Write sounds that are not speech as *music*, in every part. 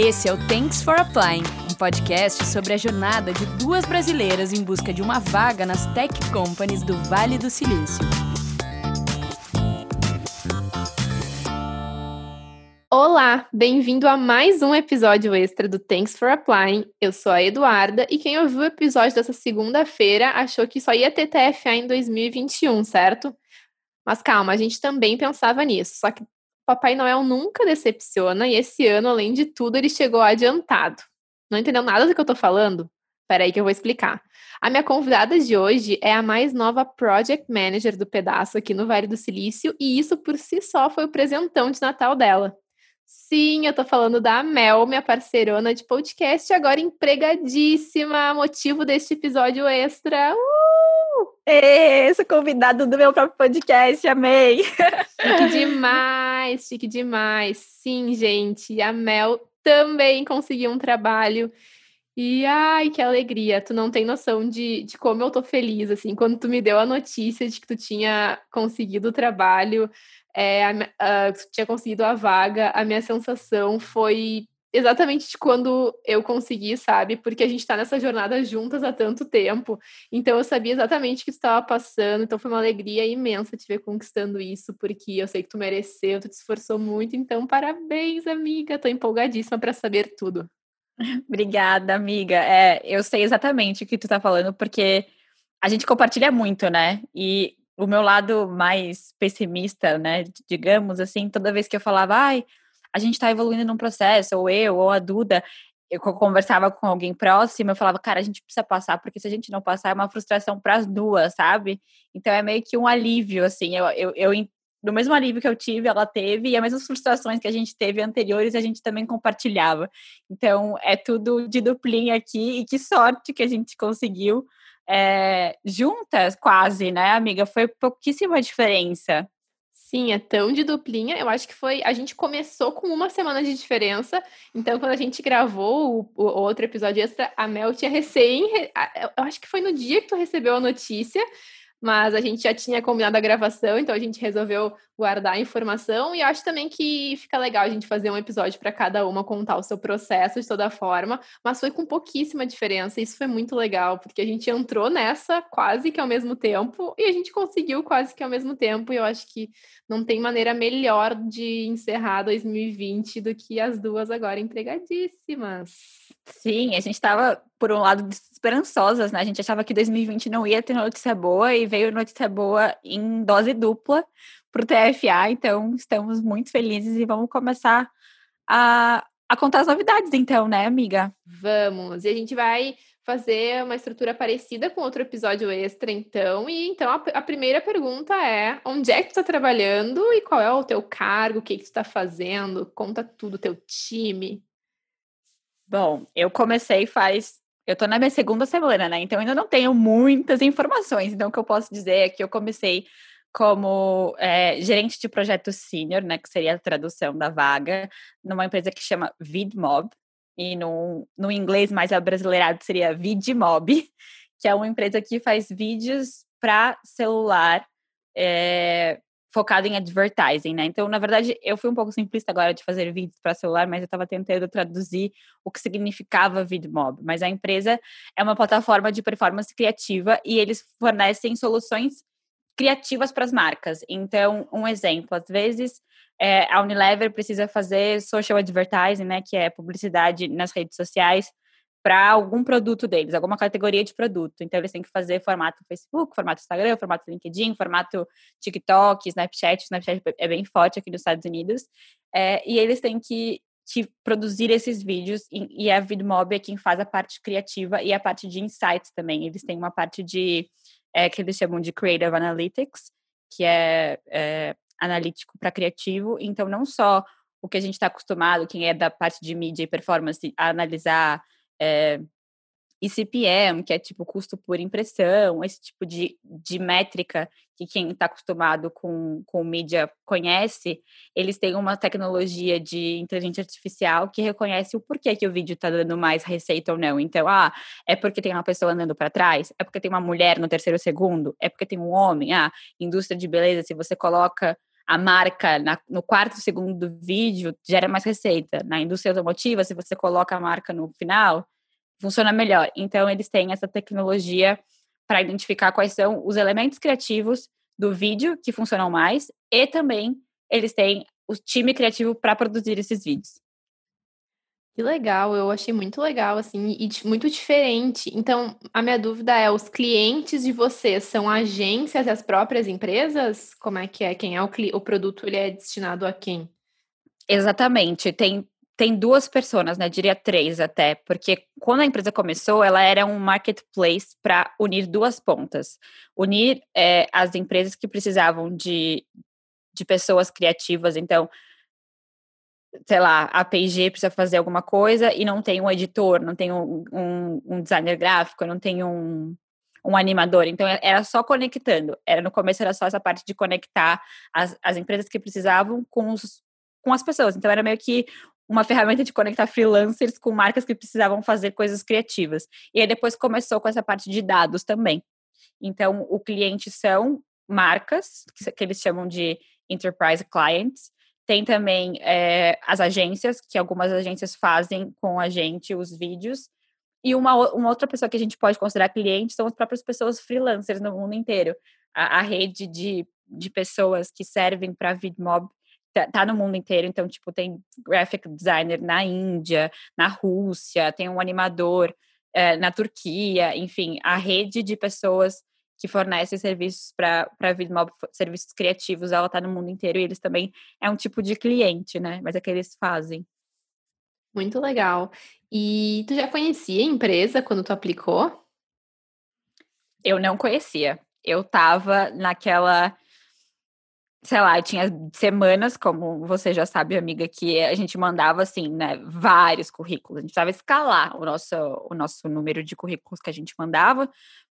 Esse é o Thanks for Applying, um podcast sobre a jornada de duas brasileiras em busca de uma vaga nas tech companies do Vale do Silício. Olá, bem-vindo a mais um episódio extra do Thanks for Applying. Eu sou a Eduarda e quem ouviu o episódio dessa segunda-feira achou que só ia ter TFA em 2021, certo? Mas calma, a gente também pensava nisso, só que Papai Noel nunca decepciona e esse ano, além de tudo, ele chegou adiantado. Não entendeu nada do que eu tô falando? Peraí que eu vou explicar. A minha convidada de hoje é a mais nova Project Manager do pedaço aqui no Vale do Silício e isso por si só foi o presentão de Natal dela. Sim, eu tô falando da Mel, minha parceirona de podcast, agora empregadíssima, motivo deste episódio extra. Uh! Esse convidado do meu próprio podcast, amei! Chique demais, chique demais. Sim, gente, a Mel também conseguiu um trabalho. E ai, que alegria! Tu não tem noção de, de como eu tô feliz, assim, quando tu me deu a notícia de que tu tinha conseguido o trabalho é, a, a, tinha conseguido a vaga, a minha sensação foi exatamente de quando eu consegui, sabe? Porque a gente está nessa jornada juntas há tanto tempo. Então eu sabia exatamente o que estava passando. Então foi uma alegria imensa te ver conquistando isso, porque eu sei que tu mereceu, tu te esforçou muito. Então parabéns, amiga. Tô empolgadíssima para saber tudo. *laughs* Obrigada, amiga. É, eu sei exatamente o que tu tá falando, porque a gente compartilha muito, né? E o meu lado mais pessimista, né, digamos assim, toda vez que eu falava, ai, a gente está evoluindo num processo, ou eu, ou a Duda, eu conversava com alguém próximo, eu falava, cara, a gente precisa passar, porque se a gente não passar é uma frustração para as duas, sabe? Então é meio que um alívio, assim, eu, eu, eu mesmo alívio que eu tive, ela teve, e as mesmas frustrações que a gente teve anteriores, a gente também compartilhava. Então, é tudo de duplinha aqui, e que sorte que a gente conseguiu é, juntas, quase, né, amiga? Foi pouquíssima diferença. Sim, é tão de duplinha. Eu acho que foi. A gente começou com uma semana de diferença. Então, quando a gente gravou o, o outro episódio extra, a Mel tinha recém. Eu acho que foi no dia que tu recebeu a notícia mas a gente já tinha combinado a gravação, então a gente resolveu guardar a informação e acho também que fica legal a gente fazer um episódio para cada uma contar o seu processo de toda forma, mas foi com pouquíssima diferença. Isso foi muito legal, porque a gente entrou nessa quase que ao mesmo tempo e a gente conseguiu quase que ao mesmo tempo, e eu acho que não tem maneira melhor de encerrar 2020 do que as duas agora empregadíssimas. Sim, a gente estava, por um lado, esperançosas, né? A gente achava que 2020 não ia ter notícia boa e veio notícia boa em dose dupla para o TFA, então estamos muito felizes e vamos começar a, a contar as novidades, então, né, amiga? Vamos, e a gente vai fazer uma estrutura parecida com outro episódio extra, então. E então a, a primeira pergunta é: onde é que tu está trabalhando e qual é o teu cargo? O que, que tu está fazendo? Conta tudo, teu time. Bom, eu comecei faz. Eu tô na minha segunda semana, né? Então ainda não tenho muitas informações. Então o que eu posso dizer é que eu comecei como é, gerente de projeto sênior, né? Que seria a tradução da vaga, numa empresa que chama VidMob. E no, no inglês mais abrasileirado seria VidMob, *laughs* que é uma empresa que faz vídeos para celular é, focado em advertising, né? Então, na verdade, eu fui um pouco simplista agora de fazer vídeos para celular, mas eu estava tentando traduzir o que significava VidMob. Mas a empresa é uma plataforma de performance criativa e eles fornecem soluções criativas para as marcas. Então, um exemplo, às vezes é, a Unilever precisa fazer social advertising, né, que é publicidade nas redes sociais para algum produto deles, alguma categoria de produto. Então, eles têm que fazer formato Facebook, formato Instagram, formato LinkedIn, formato TikTok, Snapchat. Snapchat é bem forte aqui nos Estados Unidos. É, e eles têm que, produzir esses vídeos. E, e a VidMob é quem faz a parte criativa e a parte de insights também. Eles têm uma parte de é, que eles chamam de Creative Analytics, que é, é analítico para criativo. Então, não só o que a gente está acostumado, quem é da parte de mídia e performance, a analisar é, ICPM, que é tipo custo por impressão, esse tipo de, de métrica que quem está acostumado com, com mídia conhece, eles têm uma tecnologia de inteligência artificial que reconhece o porquê que o vídeo está dando mais receita ou não. Então, ah, é porque tem uma pessoa andando para trás, é porque tem uma mulher no terceiro segundo, é porque tem um homem, ah, indústria de beleza, se você coloca a marca na, no quarto segundo do vídeo gera mais receita. Na indústria automotiva, se você coloca a marca no final, funciona melhor. Então, eles têm essa tecnologia para identificar quais são os elementos criativos do vídeo que funcionam mais e também eles têm o time criativo para produzir esses vídeos. Que legal, eu achei muito legal, assim, e muito diferente. Então, a minha dúvida é: os clientes de vocês são agências e as próprias empresas? Como é que é? Quem é o, o produto? Ele é destinado a quem? Exatamente. Tem, tem duas pessoas, né? Diria três até, porque quando a empresa começou, ela era um marketplace para unir duas pontas. Unir é, as empresas que precisavam de, de pessoas criativas, então sei lá, a P&G precisa fazer alguma coisa e não tem um editor, não tem um, um, um designer gráfico, não tem um, um animador. Então, é, era só conectando. Era No começo era só essa parte de conectar as, as empresas que precisavam com, os, com as pessoas. Então, era meio que uma ferramenta de conectar freelancers com marcas que precisavam fazer coisas criativas. E aí depois começou com essa parte de dados também. Então, o cliente são marcas, que eles chamam de enterprise clients, tem também é, as agências, que algumas agências fazem com a gente os vídeos. E uma, uma outra pessoa que a gente pode considerar cliente são as próprias pessoas freelancers no mundo inteiro. A, a rede de, de pessoas que servem para VidMob tá, tá, no mundo inteiro. Então, tipo, tem graphic designer na Índia, na Rússia, tem um animador é, na Turquia, enfim, a rede de pessoas que fornece serviços para a Vidmob, serviços criativos, ela está no mundo inteiro e eles também é um tipo de cliente, né? Mas é que eles fazem. Muito legal. E tu já conhecia a empresa quando tu aplicou? Eu não conhecia. Eu estava naquela sei lá, tinha semanas, como você já sabe, amiga, que a gente mandava, assim, né, vários currículos. A gente precisava escalar o nosso, o nosso número de currículos que a gente mandava,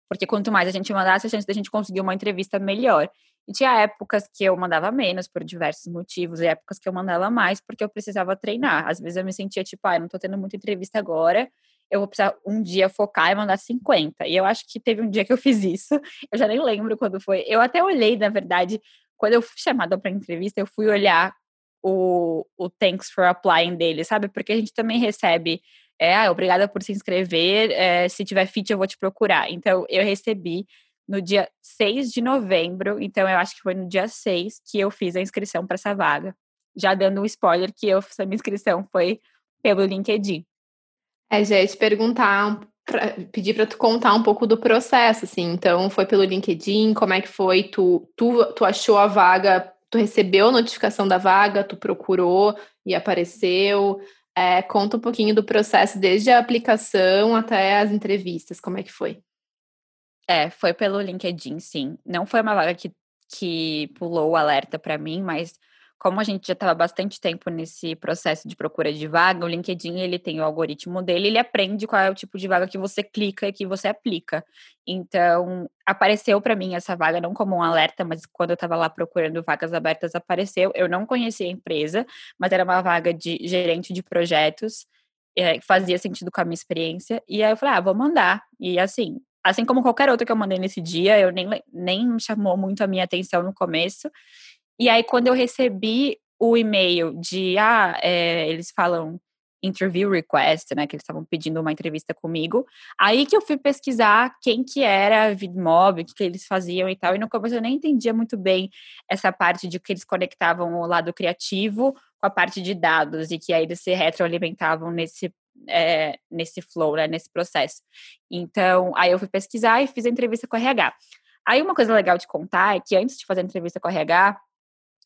porque quanto mais a gente mandasse, a chance da gente conseguir uma entrevista melhor. E tinha épocas que eu mandava menos por diversos motivos, e épocas que eu mandava mais porque eu precisava treinar. Às vezes eu me sentia tipo, ah, não tô tendo muita entrevista agora, eu vou precisar um dia focar e mandar 50. E eu acho que teve um dia que eu fiz isso, *laughs* eu já nem lembro quando foi. Eu até olhei, na verdade, quando eu fui chamada para entrevista, eu fui olhar o, o Thanks for Applying dele, sabe? Porque a gente também recebe é, ah, obrigada por se inscrever, é, se tiver fit eu vou te procurar. Então, eu recebi no dia 6 de novembro, então eu acho que foi no dia 6 que eu fiz a inscrição para essa vaga. Já dando um spoiler que eu fiz a minha inscrição foi pelo LinkedIn. É, já te perguntar, pra, pedir para tu contar um pouco do processo, assim. Então, foi pelo LinkedIn, como é que foi? Tu, tu, tu achou a vaga, tu recebeu a notificação da vaga, tu procurou e apareceu? É, conta um pouquinho do processo, desde a aplicação até as entrevistas, como é que foi? É, foi pelo LinkedIn, sim. Não foi uma vaga que, que pulou o alerta para mim, mas como a gente já estava bastante tempo nesse processo de procura de vaga, o LinkedIn ele tem o algoritmo dele, ele aprende qual é o tipo de vaga que você clica e que você aplica. Então, apareceu para mim essa vaga não como um alerta, mas quando eu estava lá procurando vagas abertas apareceu. Eu não conhecia a empresa, mas era uma vaga de gerente de projetos, fazia sentido com a minha experiência. E aí eu falei, ah, vou mandar. E assim, assim como qualquer outra que eu mandei nesse dia, eu nem, nem chamou muito a minha atenção no começo. E aí, quando eu recebi o e-mail de, ah, é, eles falam interview request, né, que eles estavam pedindo uma entrevista comigo, aí que eu fui pesquisar quem que era a VidMob, o que, que eles faziam e tal, e no começo eu nem entendia muito bem essa parte de que eles conectavam o lado criativo com a parte de dados, e que aí eles se retroalimentavam nesse é, nesse flow, né, nesse processo. Então, aí eu fui pesquisar e fiz a entrevista com a RH. Aí uma coisa legal de contar é que antes de fazer a entrevista com a RH,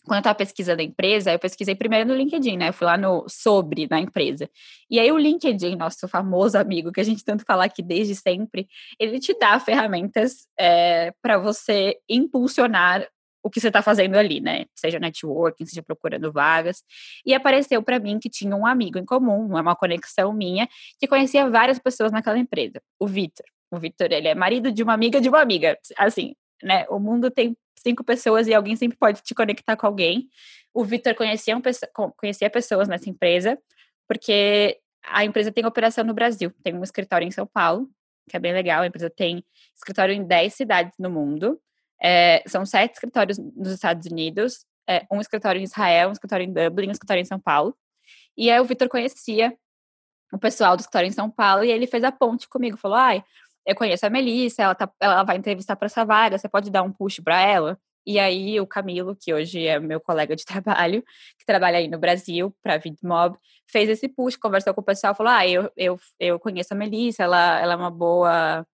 quando eu estava pesquisando a empresa, eu pesquisei primeiro no LinkedIn, né? Eu fui lá no sobre na empresa. E aí o LinkedIn, nosso famoso amigo, que a gente tanto fala aqui desde sempre, ele te dá ferramentas é, para você impulsionar o que você está fazendo ali, né? Seja networking, seja procurando vagas. E apareceu para mim que tinha um amigo em comum, uma conexão minha, que conhecia várias pessoas naquela empresa, o Vitor. O Vitor, ele é marido de uma amiga de uma amiga. Assim, né? O mundo tem cinco pessoas e alguém sempre pode te conectar com alguém. O Victor conhecia, um, conhecia pessoas nessa empresa, porque a empresa tem operação no Brasil. Tem um escritório em São Paulo, que é bem legal. A empresa tem escritório em 10 cidades no mundo. É, são sete escritórios nos Estados Unidos é, um escritório em Israel, um escritório em Dublin, um escritório em São Paulo. E aí o Vitor conhecia o pessoal do escritório em São Paulo e ele fez a ponte comigo, falou: "Ai, eu conheço a Melissa, ela, tá, ela vai entrevistar para essa vaga, você pode dar um push para ela?" E aí o Camilo, que hoje é meu colega de *laughs* trabalho, que trabalha aí no Brasil para a Vidmob, fez esse push, conversou com o pessoal, falou: "Ah, eu, eu, eu conheço a Melissa, ela, ela é uma boa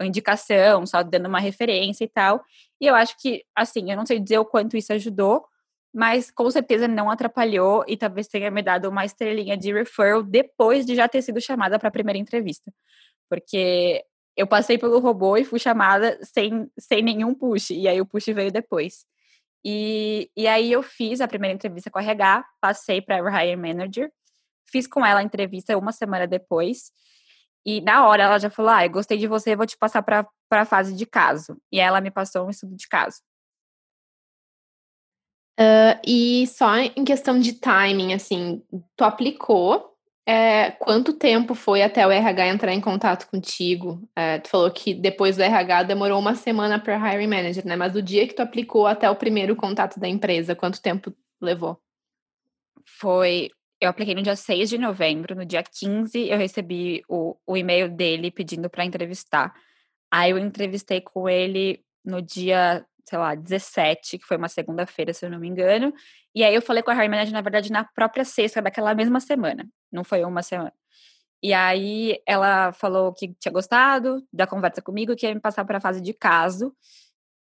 indicação, só dando uma referência e tal". E eu acho que, assim, eu não sei dizer o quanto isso ajudou, mas com certeza não atrapalhou e talvez tenha me dado uma estrelinha de referral depois de já ter sido chamada para a primeira entrevista. Porque eu passei pelo robô e fui chamada sem, sem nenhum push, e aí o push veio depois. E, e aí eu fiz a primeira entrevista com a RH, passei para a Hire Manager, fiz com ela a entrevista uma semana depois, e na hora ela já falou: Ah, eu gostei de você, vou te passar para a fase de caso. E ela me passou um estudo de caso. Uh, e só em questão de timing, assim, tu aplicou é, quanto tempo foi até o RH entrar em contato contigo? É, tu falou que depois do RH demorou uma semana para hiring manager, né? Mas do dia que tu aplicou até o primeiro contato da empresa, quanto tempo levou? Foi. Eu apliquei no dia 6 de novembro, no dia 15 eu recebi o, o e-mail dele pedindo para entrevistar. Aí eu entrevistei com ele no dia sei lá, 17, que foi uma segunda-feira, se eu não me engano. E aí eu falei com a hiring manager, na verdade, na própria sexta daquela mesma semana. Não foi uma semana. E aí ela falou que tinha gostado da conversa comigo, que ia me passar para a fase de caso.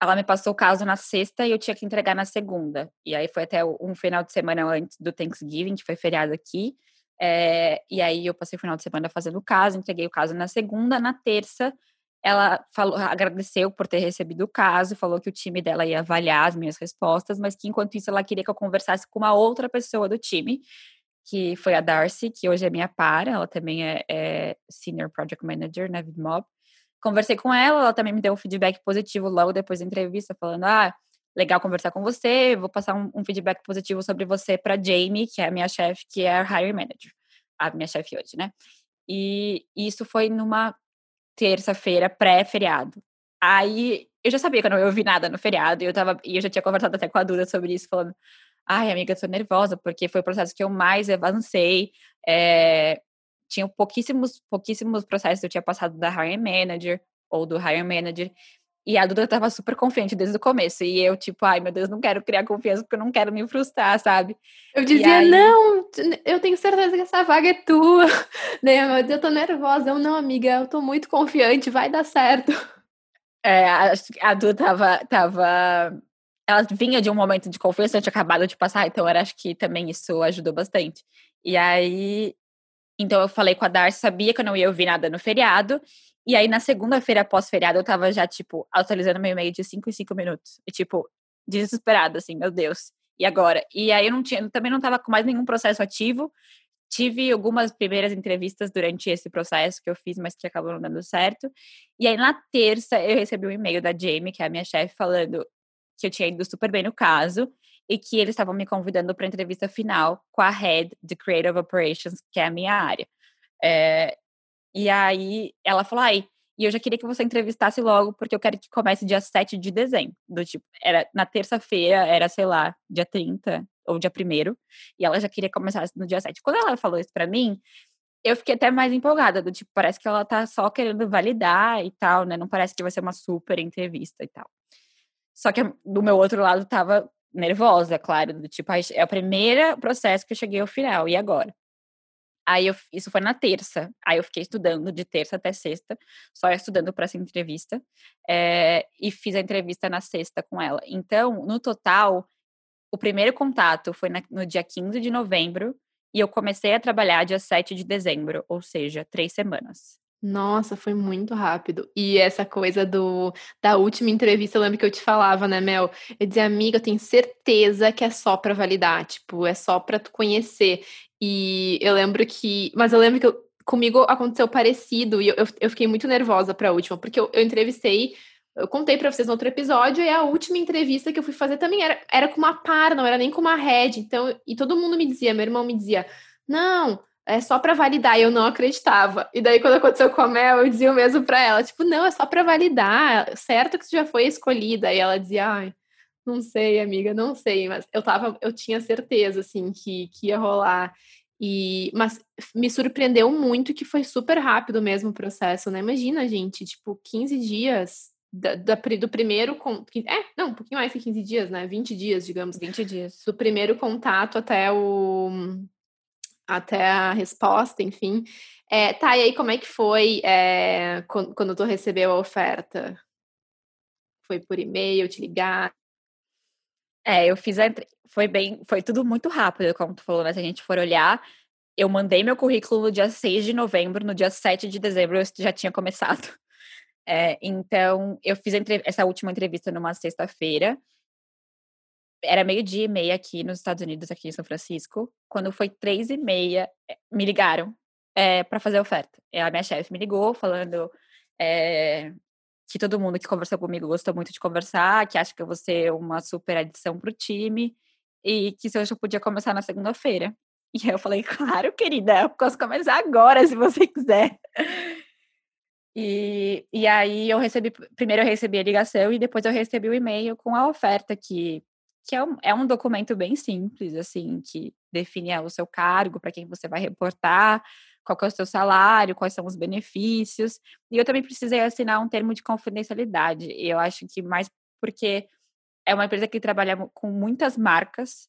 Ela me passou o caso na sexta e eu tinha que entregar na segunda. E aí foi até um final de semana antes do Thanksgiving, que foi feriado aqui. É, e aí eu passei o final de semana fazendo o caso, entreguei o caso na segunda, na terça ela falou, agradeceu por ter recebido o caso, falou que o time dela ia avaliar as minhas respostas, mas que enquanto isso ela queria que eu conversasse com uma outra pessoa do time, que foi a Darcy, que hoje é minha para, ela também é, é Senior Project Manager na VidMob. Conversei com ela, ela também me deu um feedback positivo logo depois da entrevista, falando: ah, legal conversar com você, vou passar um, um feedback positivo sobre você para Jamie, que é a minha chefe, que é a Hiring Manager, a minha chefe hoje, né? E isso foi numa terça-feira pré-feriado. Aí eu já sabia que eu não ia ouvir nada no feriado, e eu tava, e eu já tinha conversado até com a Duda sobre isso, falando: ai, amiga, eu tô nervosa, porque foi o processo que eu mais avancei. É, tinha pouquíssimos, pouquíssimos processos que eu tinha passado da Hiring Manager ou do Hiring Manager. E a Duda tava super confiante desde o começo. E eu, tipo, ai meu Deus, não quero criar confiança porque eu não quero me frustrar, sabe? Eu dizia, aí... não, eu tenho certeza que essa vaga é tua. *laughs* Né, mas eu tô nervosa. Eu, não, amiga, eu tô muito confiante, vai dar certo. É, a, a Duda tava, tava. Ela vinha de um momento de confiança, eu tinha acabado de passar, então eu acho que também isso ajudou bastante. E aí, então eu falei com a Darcy, sabia que eu não ia ouvir nada no feriado. E aí, na segunda-feira pós-feriado, eu tava já, tipo, atualizando meu e-mail de 5 em 5 minutos. E, tipo, desesperada, assim, meu Deus. E agora? E aí eu não tinha, também não tava com mais nenhum processo ativo. Tive algumas primeiras entrevistas durante esse processo que eu fiz, mas que acabou não dando certo. E aí, na terça, eu recebi um e-mail da Jamie, que é a minha chefe, falando que eu tinha ido super bem no caso e que eles estavam me convidando para entrevista final com a Head de Creative Operations, que é a minha área. É, e aí ela falou, ai, e eu já queria que você entrevistasse logo, porque eu quero que comece dia 7 de dezembro. Do tipo, era na terça-feira, era, sei lá, dia 30 ou dia 1 e ela já queria começar no dia 7. Quando ela falou isso para mim, eu fiquei até mais empolgada, do tipo, parece que ela tá só querendo validar e tal, né? Não parece que vai ser uma super entrevista e tal. Só que do meu outro lado tava nervosa, claro, do tipo, é o primeiro processo que eu cheguei ao final, e agora? Aí eu, isso foi na terça. Aí eu fiquei estudando de terça até sexta, só estudando para essa entrevista. É, e fiz a entrevista na sexta com ela. Então, no total, o primeiro contato foi na, no dia 15 de novembro e eu comecei a trabalhar dia 7 de dezembro, ou seja, três semanas. Nossa, foi muito rápido. E essa coisa do da última entrevista, eu lembro que eu te falava, né, Mel? Eu dizia, amiga, eu tenho certeza que é só para validar, tipo, é só para tu conhecer. E eu lembro que. Mas eu lembro que eu, comigo aconteceu parecido e eu, eu fiquei muito nervosa para a última, porque eu, eu entrevistei. Eu contei para vocês no outro episódio, e a última entrevista que eu fui fazer também era, era com uma par, não era nem com uma head. Então, e todo mundo me dizia, meu irmão me dizia, não, é só para validar, e eu não acreditava. E daí, quando aconteceu com a Mel, eu dizia o mesmo para ela, tipo, não, é só para validar, certo que você já foi escolhida. E ela dizia, ai, Não sei, amiga, não sei, mas eu tava, eu tinha certeza, assim, que, que ia rolar. E, mas me surpreendeu muito que foi super rápido mesmo o processo, né? Imagina, gente, tipo, 15 dias da, da, do primeiro. É, não, um pouquinho mais que 15 dias, né? 20 dias, digamos. 20 dias. Do primeiro contato até o. até a resposta, enfim. É, tá, e aí como é que foi é, quando, quando tu recebeu a oferta? Foi por e-mail, te ligar? É, eu fiz a foi bem, foi tudo muito rápido, como tu falou, né? Se a gente for olhar, eu mandei meu currículo no dia 6 de novembro, no dia 7 de dezembro eu já tinha começado. *laughs* É, então, eu fiz essa última entrevista numa sexta-feira. Era meio-dia e meia aqui nos Estados Unidos, aqui em São Francisco. Quando foi três e meia, eh, me ligaram é, para fazer a oferta. A minha chefe me ligou falando é, que todo mundo que conversou comigo gostou muito de conversar, que acha que eu vou ser uma super adição para o time e que se eu já podia começar na segunda-feira. *laughs* E aí eu falei, claro, querida, eu posso começar agora, se você quiser. E, e aí eu recebi, primeiro eu recebi a ligação e depois eu recebi o e-mail com a oferta, que, que é, um, é um documento bem simples, assim, que define o seu cargo, para quem você vai reportar, qual é o seu salário, quais são os benefícios. E eu também precisei assinar um termo de confidencialidade. E eu acho que mais porque é uma empresa que trabalha com muitas marcas,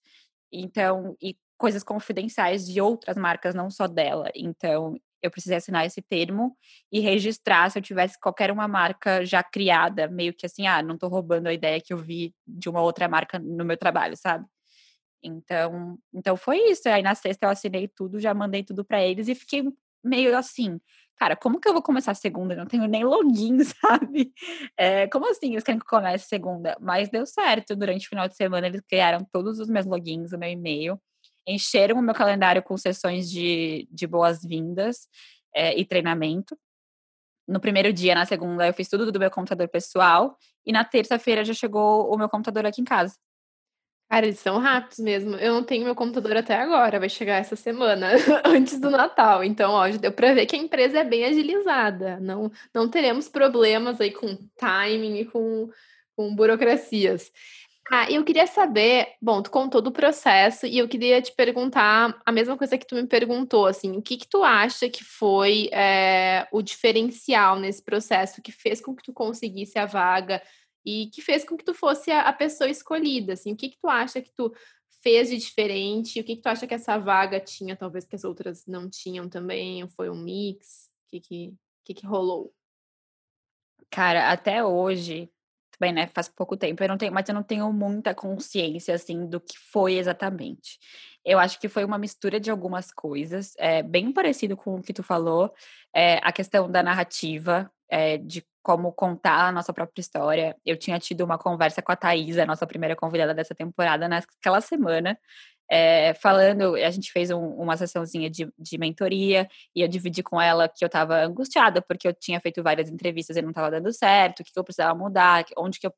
então, e coisas confidenciais de outras marcas, não só dela. Então, eu precisei assinar esse termo e registrar se eu tivesse qualquer uma marca já criada, meio que assim, ah, não estou roubando a ideia que eu vi de uma outra marca no meu trabalho, sabe? Então, então foi isso. Aí na sexta eu assinei tudo, já mandei tudo para eles e fiquei meio assim, cara, como que eu vou começar segunda? Eu não tenho nem login, *laughs* sabe? É, como assim eles querem que eu comece segunda? Mas deu certo. Durante o final de semana eles criaram todos os meus logins, o meu e-mail, encheram o meu calendário com sessões de, de boas-vindas é, e treinamento. No primeiro dia, na segunda, eu fiz tudo do meu computador pessoal. E na terça-feira já chegou o meu computador aqui em casa. Cara, eles são rápidos mesmo. Eu não tenho meu computador até agora, vai chegar essa semana, *laughs* antes do Natal. Então, ó, já deu para ver que a empresa é bem agilizada. Não, não teremos problemas aí com timing e com, com burocracias. Ah, eu queria saber, bom, tu contou do processo e eu queria te perguntar a mesma coisa que tu me perguntou, assim, o que que tu acha que foi é, o diferencial nesse processo que fez com que tu conseguisse a vaga? e que fez com que tu fosse a, a pessoa escolhida, assim, o que que tu acha que tu fez de diferente, o que que tu acha que essa vaga tinha, talvez que as outras não tinham também, ou foi um mix, o que que, que, que rolou? Cara, até hoje, bem, né, faz pouco tempo, eu não tenho, mas eu não tenho muita consciência, assim, do que foi exatamente. Eu acho que foi uma mistura de algumas coisas, é, bem parecido com o que tu falou, é, a questão da narrativa, é, de como contar a nossa própria história. Eu tinha tido uma conversa com a Thaís, a nossa primeira convidada dessa temporada, naquela semana, é, falando, a gente fez um, uma sessãozinha de, de, mentoria e eu dividi com ela que eu estava angustiada porque eu tinha feito várias entrevistas e não estava dando certo, o que, que eu precisava mudar, onde que eu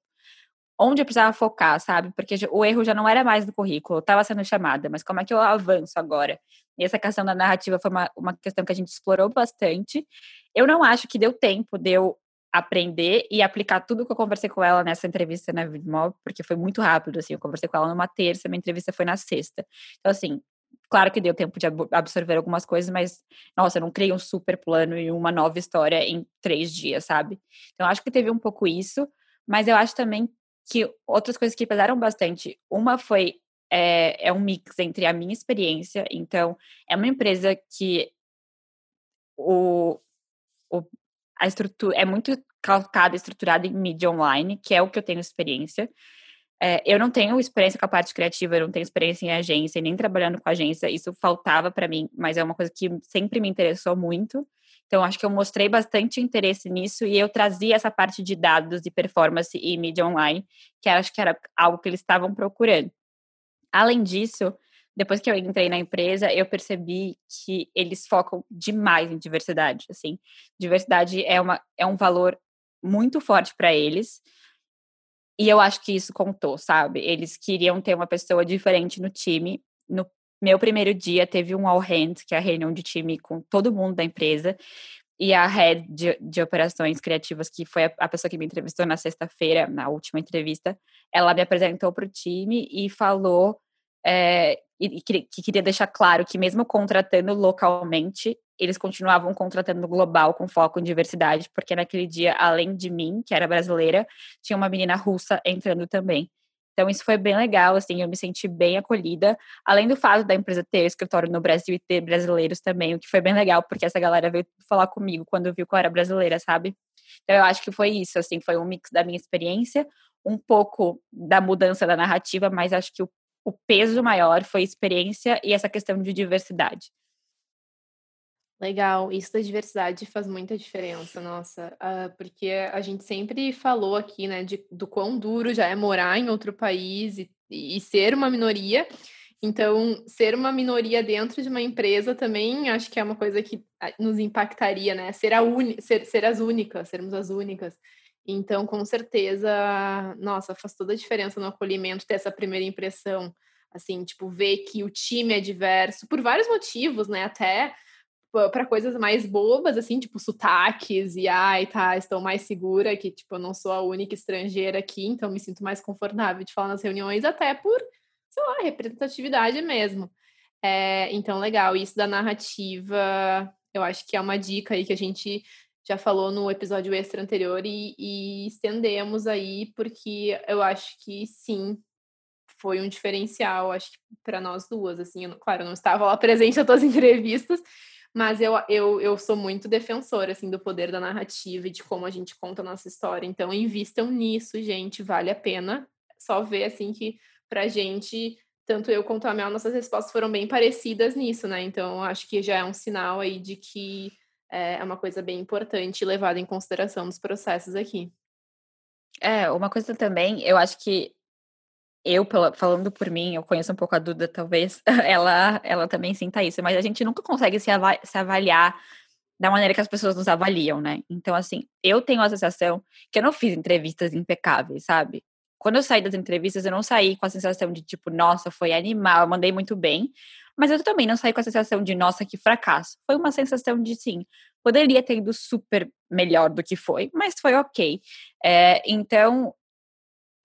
onde eu precisava focar, sabe? Porque o erro já não era mais no currículo, estava sendo chamada, mas como é que eu avanço agora? E essa questão da narrativa foi uma, uma questão que a gente explorou bastante. Eu não acho que deu tempo de eu aprender e aplicar tudo que eu conversei com ela nessa entrevista na Vidmob, porque foi muito rápido, assim, eu conversei com ela numa terça, minha entrevista foi na sexta. Então, assim, claro que deu tempo de absorver algumas coisas, mas, nossa, eu não criei um super plano e uma nova história em três dias, sabe? Então, acho que teve um pouco isso, mas eu acho também que outras coisas que pesaram bastante, uma foi, é, é um mix entre a minha experiência, então, é uma empresa que o, o a estrutura é muito calcada, estruturada em mídia online, que é o que eu tenho experiência. É, eu não tenho experiência com a parte criativa, eu não tenho experiência em agência, nem trabalhando com agência, isso faltava para mim, mas é uma coisa que sempre me interessou muito. Então, acho que eu mostrei bastante interesse nisso e eu trazia essa parte de dados de performance e mídia online, que acho que era algo que eles estavam procurando. Além disso, depois que eu entrei na empresa, eu percebi que eles focam demais em diversidade, assim. Diversidade é, uma, é um valor muito forte para eles. E eu acho que isso contou, sabe? Eles queriam ter uma pessoa diferente no time. No meu primeiro dia teve um all hands, que é a reunião de time com todo mundo da empresa. e a head de, de operações criativas, que foi a, a pessoa que me entrevistou na sexta-feira, na última entrevista, ela me apresentou para o time e falou é, e, que, que queria deixar claro que mesmo contratando localmente, eles continuavam contratando global com foco em diversidade, porque naquele dia, além de mim, que era brasileira, tinha uma menina russa entrando também. Então, isso foi bem legal, assim, eu me senti bem acolhida, além do fato da empresa ter escritório no Brasil e ter brasileiros também, o que foi bem legal, porque essa galera veio falar comigo quando viu que eu era brasileira, sabe? Então, eu acho que foi isso, assim, foi um mix da minha experiência, um pouco da mudança da narrativa, mas acho que o, o peso maior foi experiência e essa questão de diversidade. Legal, isso da diversidade faz muita diferença, nossa, uh, porque a gente sempre falou aqui, né, de, do quão duro já é morar em outro país e, e ser uma minoria. Então, ser uma minoria dentro de uma empresa também acho que é uma coisa que ah, nos impactaria, né? Ser, a ser, ser as únicas, sermos as únicas. Então, com certeza, nossa, faz toda a diferença no acolhimento ter essa primeira impressão, assim, tipo, ver que o time é diverso, por vários motivos, né? Até para coisas mais bobas, assim, tipo sotaques e ai, tá, estou mais segura que, tipo, eu não sou a única estrangeira aqui, então me sinto mais confortável de falar nas reuniões, até por, sei lá, representatividade mesmo. É, então, legal, isso da narrativa, eu acho que é uma dica aí que a gente já falou no episódio extra anterior e, e estendemos aí, porque eu acho que sim, foi um diferencial, acho que para nós duas, assim, eu, claro, eu não estava lá *laughs* presente a todas as entrevistas, mas eu, eu, eu sou muito defensora, assim, do poder da narrativa e de como a gente conta a nossa história. Então, invistam nisso, gente, vale a pena. Só ver, assim, que pra gente, tanto eu quanto a Mel, nossas respostas foram bem parecidas nisso, né? Então, acho que já é um sinal aí de que é, é uma coisa bem importante levada em consideração nos processos aqui. É, uma coisa também, eu acho que eu, falando por mim, eu conheço um pouco a Duda, talvez, *laughs* ela, ela também sinta isso, mas a gente nunca consegue se, se avaliar da maneira que as pessoas nos avaliam, né? Então, assim, eu tenho a sensação que eu não fiz entrevistas impecáveis, sabe? Quando eu saí das entrevistas, eu não saí com a sensação de, tipo, nossa, foi animal, eu mandei muito bem, mas eu também não saí com a sensação de, nossa, que fracasso. Foi uma sensação de, sim, poderia ter ido super melhor do que foi, mas foi ok. É, então,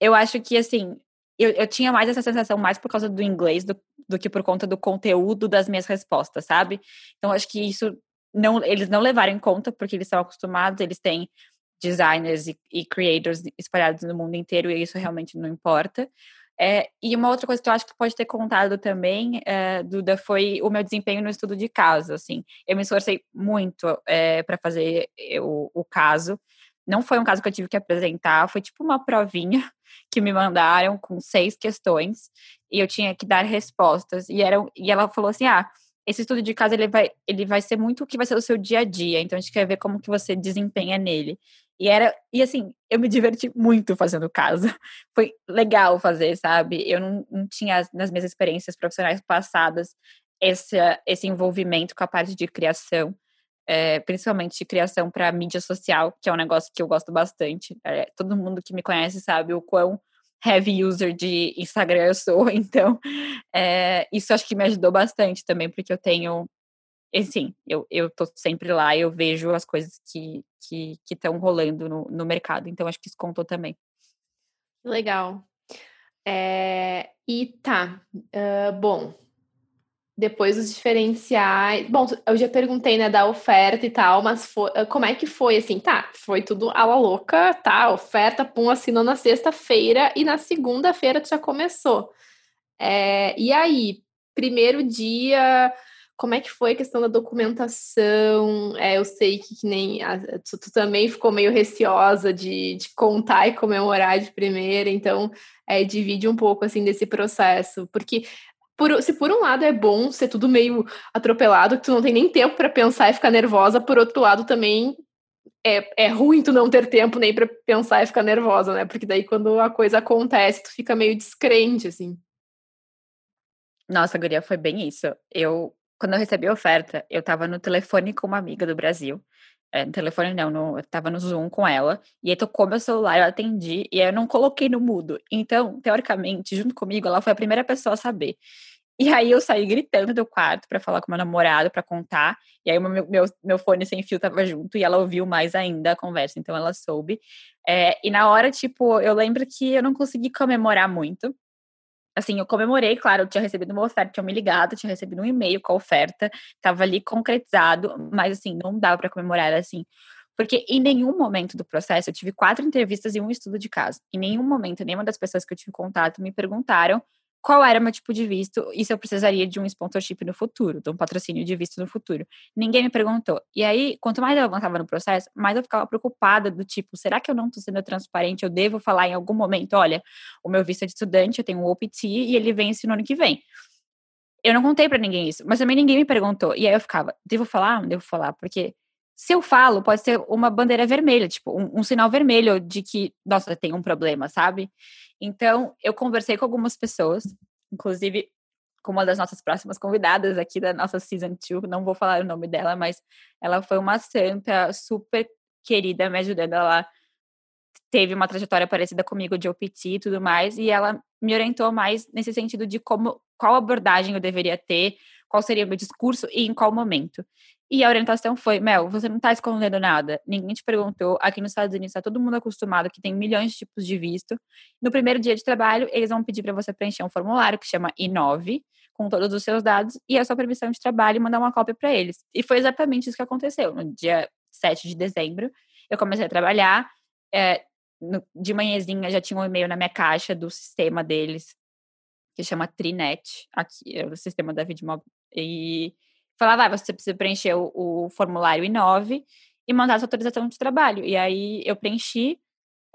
eu acho que, assim, eu, eu tinha mais essa sensação mais por causa do inglês do, do que por conta do conteúdo das minhas respostas, sabe? Então, acho que isso não, eles não levaram em conta, porque eles estão acostumados, eles têm designers e, e creators espalhados no mundo inteiro, e isso realmente não importa. É, e uma outra coisa que eu acho que pode ter contado também, é, Duda, foi o meu desempenho no estudo de caso. Assim, eu me esforcei muito é, para fazer o, o caso. Não foi um caso que eu tive que apresentar, foi tipo uma provinha *laughs* que me mandaram com seis questões e eu tinha que dar respostas. E, e ela falou assim: ah, esse estudo de caso ele vai, ele vai ser muito o que vai ser o seu dia a dia, então a gente quer ver como que você desempenha nele. E era, e assim, eu me diverti muito fazendo caso. *laughs* Foi legal fazer, sabe? Eu não, não tinha nas minhas experiências profissionais passadas esse, esse envolvimento com a parte de criação é, principalmente de criação para mídia social, que é um negócio que eu gosto bastante. É, todo mundo que me conhece sabe o quão heavy user de Instagram eu sou, *laughs* então é, isso acho que me ajudou bastante também, porque eu tenho, assim, eu, eu tô sempre lá, eu vejo as coisas que estão que, que rolando no, no mercado, então acho que isso contou também. Legal. É, e tá, uh, bom, depois os diferenciais. Bom, eu já perguntei, né, da oferta e tal, mas foi, como é que foi assim? Tá, foi tudo a la louca, tá? Oferta, pum, assinou na sexta-feira e na segunda-feira já começou. É, e aí, primeiro dia, como é que foi a questão da documentação? É, eu sei que, que nem a, tu, tu, também ficou meio receosa de, de, contar e comemorar de primeira, então é, divide um pouco assim desse processo, porque por, se por um lado é bom ser tudo meio atropelado, que tu não tem nem tempo para pensar e ficar nervosa, por outro lado também é, é ruim tu não ter tempo nem para pensar e ficar nervosa, né? Porque daí quando a coisa acontece, tu fica meio descrente, assim. Nossa, Guria, foi bem isso. Eu, quando eu recebi a oferta, eu tava no telefone com uma amiga do Brasil. É, no telefone não, no, eu tava no Zoom com ela, e aí tocou meu celular, eu atendi, e aí eu não coloquei no mudo. Então, teoricamente, junto comigo, ela foi a primeira pessoa a saber. E aí eu saí gritando do quarto para falar com meu namorado, para contar. E aí meu, meu, meu fone sem fio tava junto e ela ouviu mais ainda a conversa, então ela soube. É, e na hora, tipo, eu lembro que eu não consegui comemorar muito. Assim, eu comemorei, claro, eu tinha recebido uma oferta, tinha me ligado, tinha recebido um e-mail com a oferta, tava ali concretizado, mas assim, não dava para comemorar assim. Porque em nenhum momento do processo eu tive quatro entrevistas e um estudo de caso. Em nenhum momento, nenhuma das pessoas que eu tive contato me perguntaram qual era meu tipo de visto e se eu precisaria de um sponsorship no futuro, de um patrocínio de visto no futuro. Ninguém me perguntou. E aí, quanto mais eu avançava no processo, mais eu ficava preocupada do tipo, será que eu não estou sendo transparente? Eu devo falar em algum momento, olha, o meu visto é de estudante, eu tenho um OPT e ele vence no ano que vem. Eu não contei para ninguém isso, mas também ninguém me perguntou. E aí eu ficava, devo falar? Não devo falar, porque se eu falo, pode ser uma bandeira vermelha, tipo, um, um, sinal vermelho de que, nossa, tem um problema, sabe? Então, eu conversei com algumas pessoas, inclusive com uma das nossas próximas convidadas aqui da nossa Season 2, não vou falar o nome dela, mas ela foi uma santa super querida, me ajudando. Ela teve uma trajetória parecida comigo de OPT e tudo mais, e ela me orientou mais nesse sentido de como, qual abordagem eu deveria ter, qual seria o meu discurso e em qual momento. E a orientação foi: Mel, você não está escondendo nada. Ninguém te perguntou. Aqui nos Estados Unidos está todo mundo acostumado que tem milhões de tipos de visto. No primeiro dia de trabalho, eles vão pedir para você preencher um formulário que chama I9, com todos os seus dados e a sua permissão de trabalho e mandar uma cópia para eles. E foi exatamente isso que aconteceu. No dia 7 de dezembro, eu comecei a trabalhar. É, no, de manhãzinha já tinha um e-mail na minha caixa do sistema deles, que chama Trinet, aqui, é o sistema da Vidmob. E falava, ah, você precisa preencher o, o formulário I9 e mandar sua autorização de trabalho. E aí eu preenchi,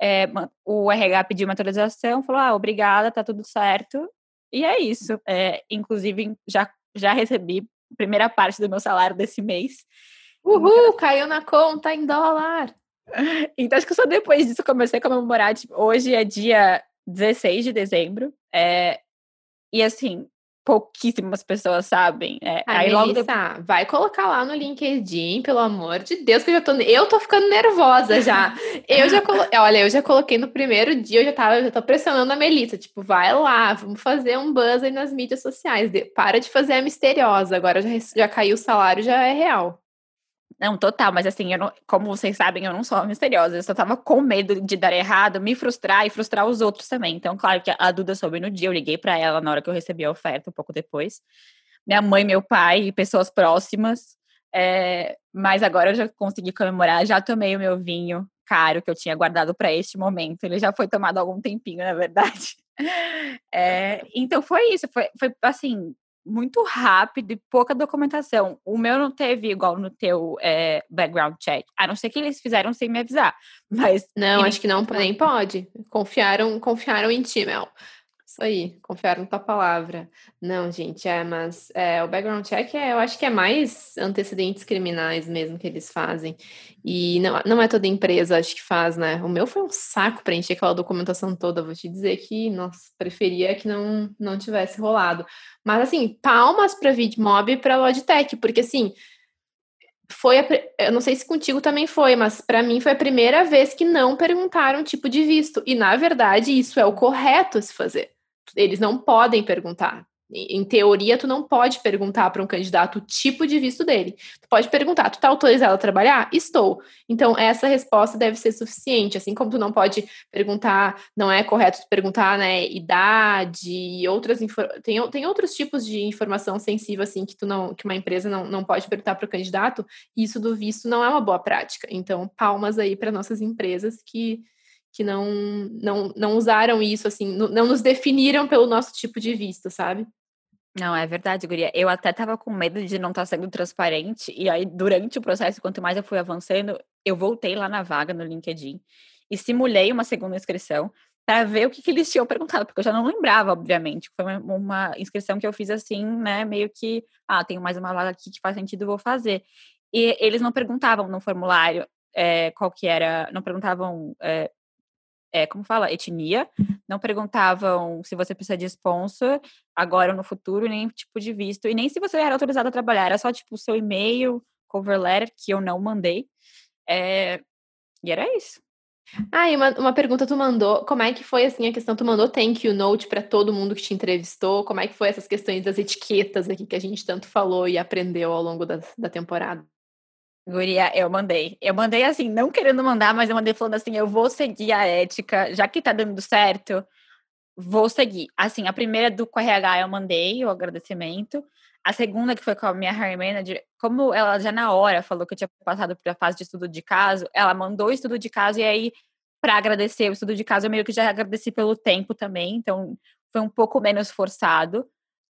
é, o RH pediu uma autorização, falou, ah, obrigada, tá tudo certo. E é isso. É, inclusive, já, já recebi a primeira parte do meu salário desse mês. Uhul, caiu na conta em dólar. *laughs* Então, acho que só depois disso comecei a comemorar. Tipo, hoje é dia 16 de dezembro. É, e assim, pouquíssimas pessoas sabem. É, aí logo depois... vai colocar lá no LinkedIn, pelo amor de Deus, que eu já tô. Eu tô ficando nervosa já. *laughs* eu já colo... Olha, eu já coloquei no primeiro dia, eu já tava, eu já tô pressionando a Melissa, tipo, vai lá, vamos fazer um buzz aí nas mídias sociais. Para de fazer a misteriosa. Agora já, já caiu o salário, já é real. Não, total, mas assim, eu não, como vocês sabem, eu não sou misteriosa, eu só tava com medo de dar errado, me frustrar e frustrar os outros também. Então, claro que a Duda soube no dia, eu liguei para ela na hora que eu recebi a oferta, um pouco depois. Minha mãe, meu pai, pessoas próximas. É, mas agora eu já consegui comemorar, já tomei o meu vinho caro que eu tinha guardado para este momento. Ele já foi tomado há algum tempinho, na verdade. *laughs* É, então foi isso, foi, foi assim, muito rápido e pouca documentação. O meu não teve igual no teu é, background check, a não ser que eles fizeram sem me avisar. Mas não, acho que não nem pode. Confiaram, confiaram em ti, Mel. Isso aí, confiaram na tua palavra. Não, gente, é, mas é, o background check é, eu acho que é mais antecedentes criminais mesmo que eles fazem. E não, não é toda empresa, acho que faz, né? O meu foi um saco preencher aquela documentação toda. Vou te dizer que, nossa, preferia que não, não tivesse rolado. Mas, assim, palmas para VidMob e para Logitech, porque, assim, foi a, eu não sei se contigo também foi, mas para mim foi a primeira vez que não perguntaram tipo de visto. E na verdade isso é o correto se fazer. Eles não podem perguntar. Em teoria, tu não pode perguntar para um candidato o tipo de visto dele. Tu pode perguntar, tu está autorizado a trabalhar? Estou. Então, essa resposta deve ser suficiente. Assim como tu não pode perguntar, não é correto perguntar, né, idade e outras tem, tem outros tipos de informação sensível, assim, que tu não, que uma empresa não, não pode perguntar para o candidato. Isso do visto não é uma boa prática. Então, palmas aí para nossas empresas que que não, não, não usaram isso, assim, não nos definiram pelo nosso tipo de visto, sabe? Não, é verdade, Guria. Eu até tava com medo de não estar tá sendo transparente, e aí, durante o processo, quanto mais eu fui avançando, eu voltei lá na vaga no LinkedIn e simulei uma segunda inscrição para ver o que, que, eles tinham perguntado, porque eu já não lembrava, obviamente. Foi uma, uma, inscrição que eu fiz assim, né, meio que, ah, tenho mais uma vaga aqui que faz sentido, vou fazer. E eles não perguntavam no formulário é, qual que era, não perguntavam é, é, como fala, etnia, não perguntavam se você precisa de sponsor agora ou no futuro, nem tipo de visto, e nem se você era autorizado a trabalhar, era só tipo o seu e-mail, cover letter, que eu não mandei. É, e era isso. Ah, e uma, uma pergunta tu mandou, como é que foi assim a questão, tu mandou thank you note para todo mundo que te entrevistou, como é que foi essas questões das etiquetas aqui que a gente tanto falou e aprendeu ao longo da, da temporada? Guria, eu mandei. Eu mandei assim, não querendo mandar, mas eu mandei falando assim, eu vou seguir a ética, já que tá dando certo, vou seguir. Assim, a primeira do RH eu mandei o agradecimento. A segunda, que foi com a minha hair manager, como ela já na hora falou que eu tinha passado por a fase de estudo de caso, ela mandou o estudo de caso e aí, para agradecer o estudo de caso, eu meio que já agradeci pelo tempo também, então foi um pouco menos forçado.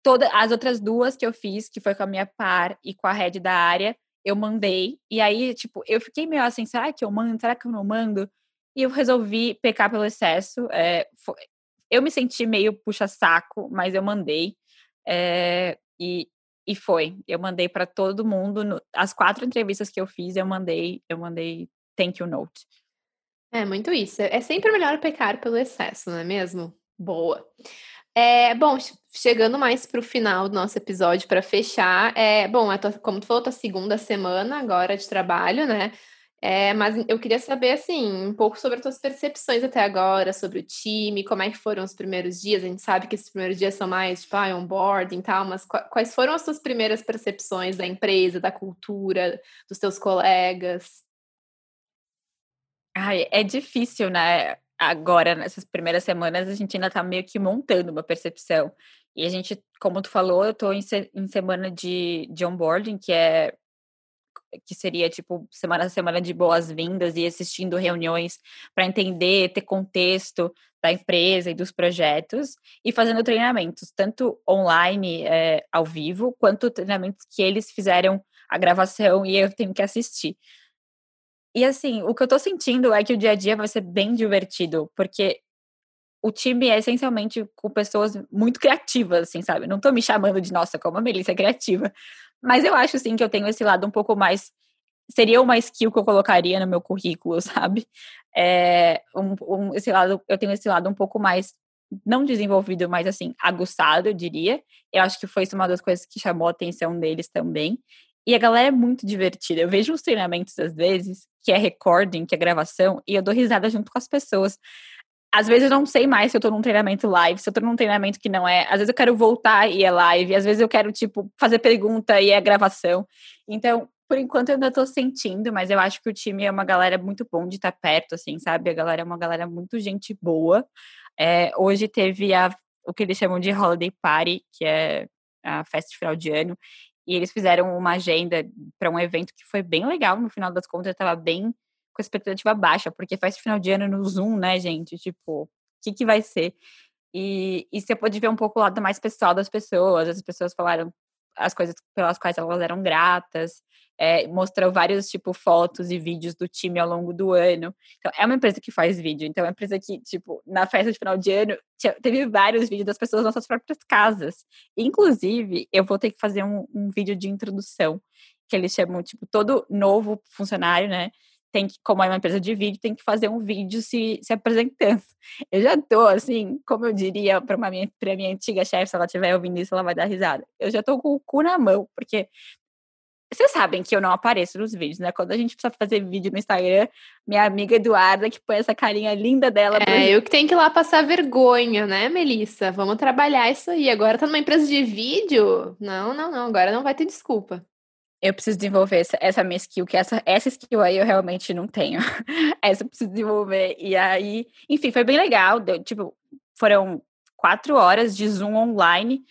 Todas as outras duas que eu fiz, que foi com a minha par e com a head da área, eu mandei. E aí, tipo, eu fiquei meio assim, será que eu mando? Será que eu não mando? E eu resolvi pecar pelo excesso. É, foi, eu me senti meio puxa-saco, mas eu mandei. É, e, e foi. Eu mandei para todo mundo. No, as quatro entrevistas que eu fiz, eu mandei, eu mandei thank you note. É muito isso. É sempre melhor pecar pelo excesso, não é mesmo? Boa. É, bom, chegando mais para o final do nosso episódio para fechar, é bom, é tua, como tu falou, tua segunda semana agora de trabalho, né? É, mas eu queria saber, assim, um pouco sobre as tuas percepções até agora, sobre o time, como é que foram os primeiros dias. A gente sabe que esses primeiros dias são mais, tipo, ah, onboarding e tal, mas quais foram as tuas primeiras percepções da empresa, da cultura, dos teus colegas? Ai, é difícil, né? Agora, nessas primeiras semanas, a gente ainda tá meio que montando uma percepção. E a gente, como tu falou, eu tô em, se em semana de, de onboarding, que é que seria tipo semana a semana de boas-vindas e assistindo reuniões para entender, ter contexto da empresa e dos projetos e fazendo treinamentos, tanto online, é, ao vivo, quanto treinamentos que eles fizeram a gravação e eu tenho que assistir. E assim, o que eu tô sentindo é que o dia a dia vai ser bem divertido, porque o time é essencialmente com pessoas muito criativas, assim, sabe? Não tô me chamando de, nossa, como a Melissa é criativa. Mas eu acho, sim, que eu tenho esse lado um pouco mais. Seria uma skill que eu colocaria no meu currículo, *laughs* sabe? É, um, um, esse lado, eu tenho esse lado um pouco mais, não desenvolvido, mas assim, aguçado, eu diria. Eu acho que foi uma das coisas que chamou a atenção deles também. E a galera é muito divertida. Eu vejo uns treinamentos, às vezes, que é recording, que é gravação, e eu dou risada junto com as pessoas às vezes eu não sei mais se eu tô num treinamento live, se eu tô num treinamento que não é. Às vezes eu quero voltar e é live, às vezes eu quero, tipo, fazer pergunta e é gravação. Então, por enquanto eu ainda tô sentindo, mas eu acho que o time é uma galera muito bom de estar tá perto, assim, sabe? A galera é uma galera muito gente boa. É, hoje teve a, o que eles chamam de Holiday Party, que é a festa de final de ano, e eles fizeram uma agenda para um evento que foi bem legal, no final das contas, estava bem com expectativa baixa, porque faz final de ano no Zoom, né, gente? Tipo, o que, que vai ser? E, e você pode ver um pouco o lado mais pessoal das pessoas. As pessoas falaram as coisas pelas quais elas eram gratas, é, mostrou vários, tipo, fotos e vídeos do time ao longo do ano. Então, é uma empresa que faz vídeo. Então, é uma empresa que, tipo, na festa de final de ano, tinha, teve vários vídeos das pessoas nas suas próprias casas. Inclusive, eu vou ter que fazer um, um vídeo de introdução, que eles chamam, tipo, todo novo funcionário, né? Tem que, como é uma empresa de vídeo, tem que fazer um vídeo se, se apresentando. Eu já tô, assim, como eu diria para minha, pra minha antiga chefe, se ela estiver ouvindo isso, ela vai dar risada. Eu já tô com o cu na mão, porque vocês sabem que eu não apareço nos vídeos, né? Quando a gente precisa fazer vídeo no Instagram, minha amiga Eduarda, que põe essa carinha linda dela. É, eu que tenho que ir lá passar vergonha, né, Melissa? Vamos trabalhar isso aí. Agora tá numa empresa de vídeo? Não, não, não. Agora não vai ter desculpa eu preciso desenvolver essa, essa minha skill, que essa, essa skill aí eu realmente não tenho. *laughs* essa eu preciso desenvolver. E aí, enfim, foi bem legal. Deu, tipo, foram quatro horas de Zoom online,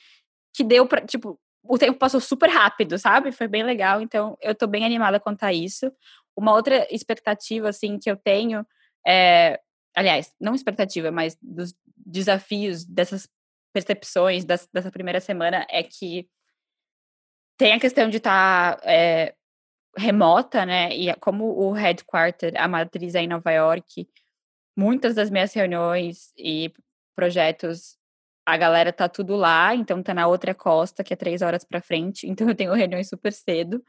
que deu pra, tipo, o tempo passou super rápido, sabe? Foi bem legal. Então, eu tô bem animada a isso. Uma outra expectativa, assim, que eu tenho é. Aliás, não expectativa, mas dos desafios dessas percepções das, dessa primeira semana é que tem a questão de estar tá, é, remota, né? E como o headquarter, a matriz é em Nova York, muitas das minhas reuniões e projetos, a galera tá tudo lá, então tá na outra costa, que é três horas para frente, *laughs* então eu tenho reuniões super cedo.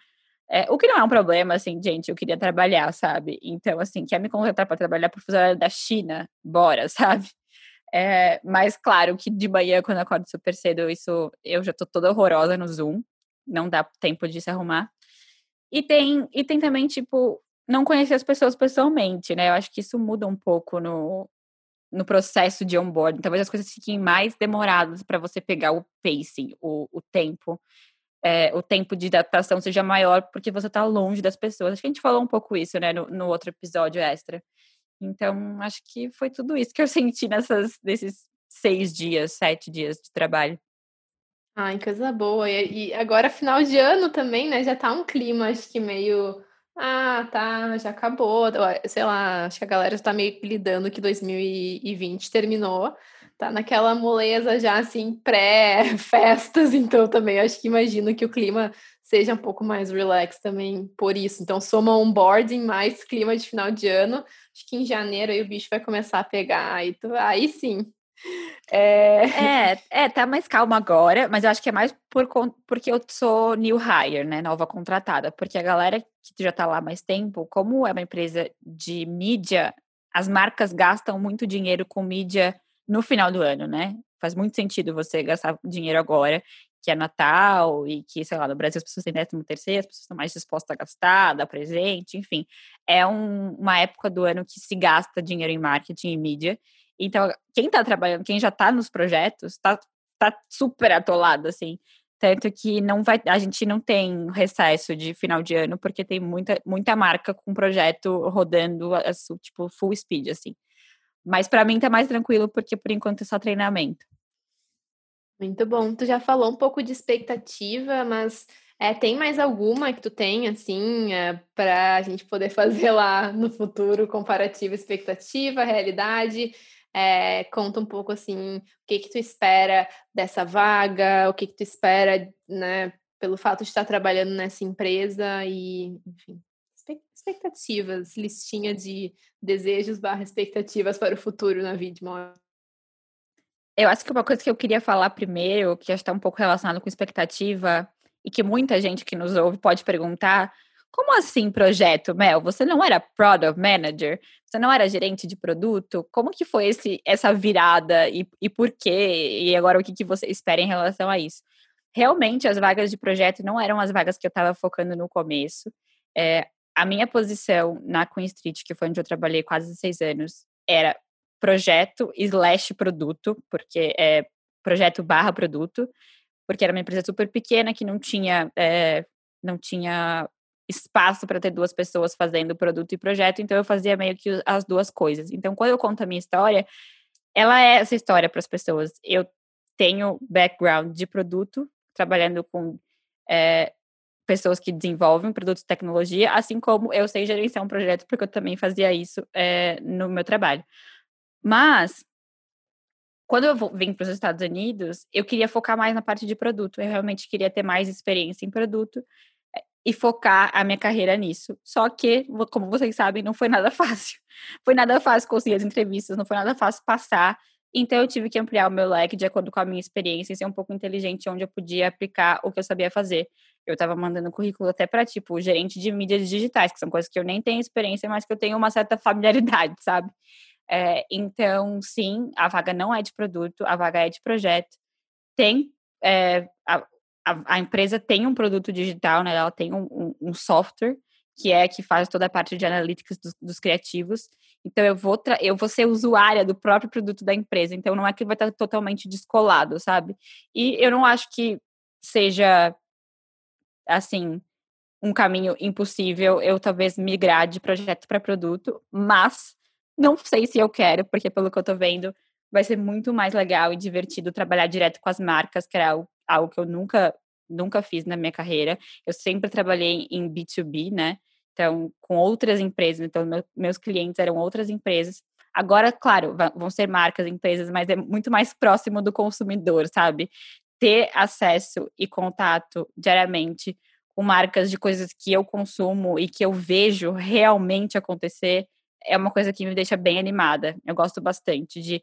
É, o que não é um problema, assim, gente, eu queria trabalhar, sabe? Então, assim, quer me contratar para trabalhar por fuso da China? Bora, *laughs* sabe? É, mas, claro, que de manhã, quando eu acordo super cedo, isso eu já tô toda horrorosa no Zoom não dá tempo de se arrumar. E tem, e tem também, tipo, não conhecer as pessoas pessoalmente, né? Eu acho que isso muda um pouco no, no processo de onboarding. Talvez as coisas fiquem mais demoradas para você pegar o pacing, o, o tempo. É, o tempo de adaptação seja maior porque você está longe das pessoas. Acho que a gente falou um pouco isso, né, no, no outro episódio extra. Então, acho que foi tudo isso que eu *laughs* senti nessas, nesses seis dias, sete dias de trabalho. Ai, coisa boa. E, e agora, final de ano também, né? Já tá um clima, acho que meio ah, tá, já acabou. Sei lá, acho que a galera está meio que lidando que 2020 terminou. Tá naquela moleza já assim, pré-festas, *laughs* então também acho que imagino que o clima seja um pouco mais relax também por isso. Então, soma onboarding mais clima de final de ano. Acho que em janeiro aí o bicho vai começar a pegar. Aí, tu, aí sim, é... é, é, tá mais calma agora, mas eu acho que é mais por, porque eu sou new hire, né, nova contratada, porque a galera que já tá lá mais tempo, como é uma empresa de mídia, as marcas gastam muito dinheiro com mídia no final do ano, né? Faz muito sentido você gastar dinheiro agora, que é Natal e que, sei lá, no Brasil as pessoas têm décimo terceiro, as pessoas estão mais dispostas a gastar, dar presente, enfim. É um, uma época do ano que se gasta dinheiro em marketing e mídia. Então, quem está trabalhando, quem já está nos projetos, está tá super atolado, assim. Tanto que não vai, a gente não tem recesso de final de ano, porque tem muita, muita marca com projeto rodando, tipo, full speed, assim. Mas para mim tá mais tranquilo, porque por enquanto é só treinamento. Muito bom. Tu já falou um pouco de expectativa, mas é, tem mais alguma que tu tem, assim, é, para a gente poder *laughs* fazer lá no futuro comparativo expectativa, realidade? É, conta um pouco assim o que que tu espera dessa vaga, o que que tu espera, né, pelo fato de estar trabalhando nessa empresa e, enfim, expectativas, listinha de desejos barra expectativas para o futuro na Vidmore. Eu acho que uma coisa que eu queria falar primeiro, que está um pouco relacionado com expectativa, e que muita gente que nos ouve pode perguntar, como assim projeto, Mel? Você não era product manager? Você não era gerente de produto? Como que foi esse, essa virada e, e por quê? E agora o que, que você espera em relação a isso? Realmente, as vagas de projeto não eram as vagas que eu estava focando no começo. É, a minha posição na Queen Street, que foi onde eu trabalhei quase seis anos, era projeto slash produto, porque é projeto barra produto, porque era uma empresa super pequena que não tinha, é, não tinha espaço para ter duas pessoas fazendo produto e projeto, então eu fazia meio que as duas coisas. Então, quando eu conto a minha história, ela é essa história para as pessoas. Eu tenho background de produto, trabalhando com é, pessoas que desenvolvem produtos de tecnologia, assim como eu sei gerenciar um projeto, porque eu também fazia isso é, no meu trabalho. Mas, quando eu vim para os Estados Unidos, eu queria focar mais na parte de produto. Eu realmente queria ter mais experiência em produto e focar a minha carreira nisso. Só que, como vocês sabem, não foi nada *laughs* fácil. Foi nada fácil conseguir as entrevistas, não foi nada fácil passar. Então, eu tive que ampliar o meu leque de acordo com a minha experiência e ser um pouco inteligente onde eu podia aplicar o que eu sabia fazer. Eu estava mandando currículo até para, tipo, gerente de mídias digitais, que são coisas que eu nem tenho experiência, mas que eu tenho uma certa familiaridade, *laughs* sabe? É, então, sim, a vaga não é de produto, a vaga é de projeto. Tem é, a, a, a, empresa tem um produto digital, né? Ela tem um, um, um, software que é que faz toda a parte de analytics dos, dos criativos. Então eu vou eu vou ser usuária do próprio produto da empresa. Então não é que vai estar totalmente descolado, sabe? E eu não acho que seja assim um caminho impossível eu talvez migrar de projeto para produto, mas não sei se eu quero, porque pelo que eu tô vendo, vai ser muito mais legal e divertido trabalhar direto com as marcas, que era algo, algo que eu nunca, nunca fiz na minha carreira. Eu sempre trabalhei em B2B, né? Então, com outras empresas. Então, meu, meus clientes eram outras empresas. Agora, claro, vão ser marcas, empresas, mas é muito mais próximo do consumidor, sabe? Ter acesso e contato diariamente com marcas de coisas que eu consumo e que eu vejo realmente acontecer é uma coisa que me deixa bem animada. Eu gosto bastante de,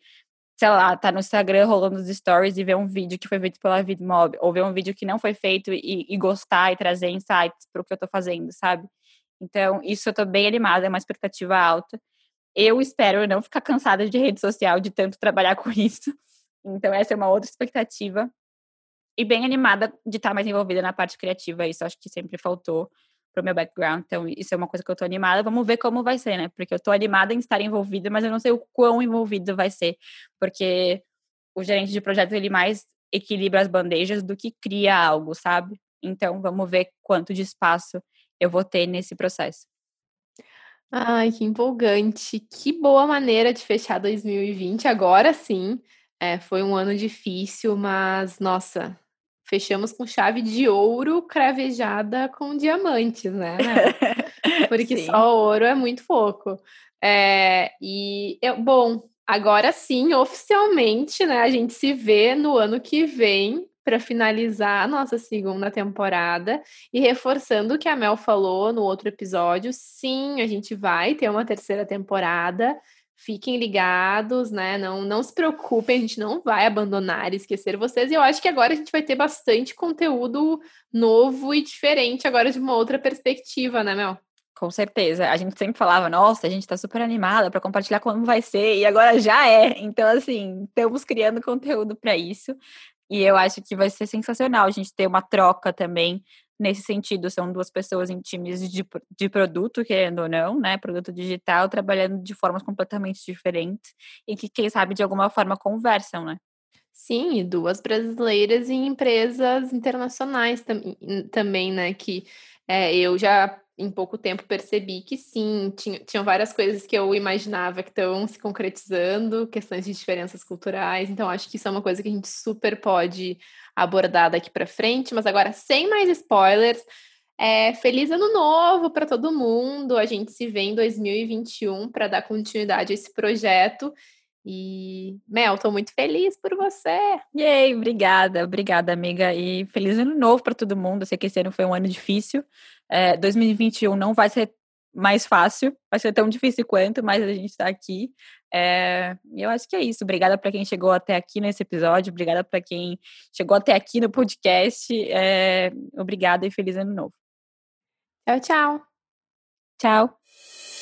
sei lá, tá no Instagram rolando os stories e ver um vídeo que foi feito pela VidMob, ou ver um vídeo que não foi feito e, e gostar e trazer insights para o que eu tô fazendo, sabe? Então, isso eu tô bem animada, é uma expectativa alta. Eu espero não ficar cansada de rede social, de tanto trabalhar *laughs* com isso. Então, essa é uma outra expectativa. E bem animada de estar mais envolvida na parte criativa, isso acho que sempre faltou pro meu background. Então, isso é uma coisa que eu tô animada. Vamos ver como vai ser, né? Porque eu tô animada em estar envolvida, mas eu não sei o quão envolvido vai ser. Porque o gerente de projeto, ele mais equilibra as bandejas do que cria algo, sabe? Então, vamos ver quanto de espaço eu vou ter nesse processo. Ai, que empolgante. Que boa maneira de fechar 2020. Agora sim, é, foi um ano difícil, mas nossa, fechamos com chave de ouro cravejada com diamantes, né? *laughs* Porque Sim. só ouro é muito pouco. É, e, eu, bom, agora sim, oficialmente, né? A gente se vê no ano que vem para finalizar a nossa segunda temporada e reforçando o que a Mel falou no outro episódio, sim, a gente vai ter uma terceira temporada fiquem ligados, né? Não, não se preocupem, a gente não vai abandonar e esquecer vocês. E eu acho que agora a gente vai ter bastante conteúdo novo e diferente, agora de uma outra perspectiva, né, Mel? Com certeza. A gente sempre falava, nossa, a gente tá super animada para compartilhar como vai ser, e agora já é. Então, assim, estamos criando conteúdo para isso. E eu acho que vai ser sensacional a gente ter uma troca também nesse sentido, são duas pessoas em times de, de produto, querendo ou não, né? Produto digital, trabalhando de formas completamente diferentes e que, quem sabe, de alguma forma conversam, né? Sim, e duas brasileiras em empresas internacionais tam também, né? Que é, eu já em pouco tempo percebi que sim, tinha, tinham várias coisas que eu imaginava que estão se concretizando, questões de diferenças culturais. Então, acho que isso é uma coisa que a gente super pode abordar daqui para frente. Mas agora, sem mais spoilers, é, feliz ano novo para todo mundo. A gente se vê em 2021 para dar continuidade a esse projeto. E, Mel, estou muito feliz por você. Yay, obrigada, obrigada, amiga. E feliz ano novo para todo mundo. Eu sei que esse ano foi um ano difícil. É, 2021 não vai ser mais fácil, vai ser tão difícil quanto, mas a gente está aqui. É, eu acho que é isso. Obrigada para quem chegou até aqui nesse episódio, obrigada para quem chegou até aqui no podcast. É, obrigada e feliz ano novo. Tchau, tchau. Tchau.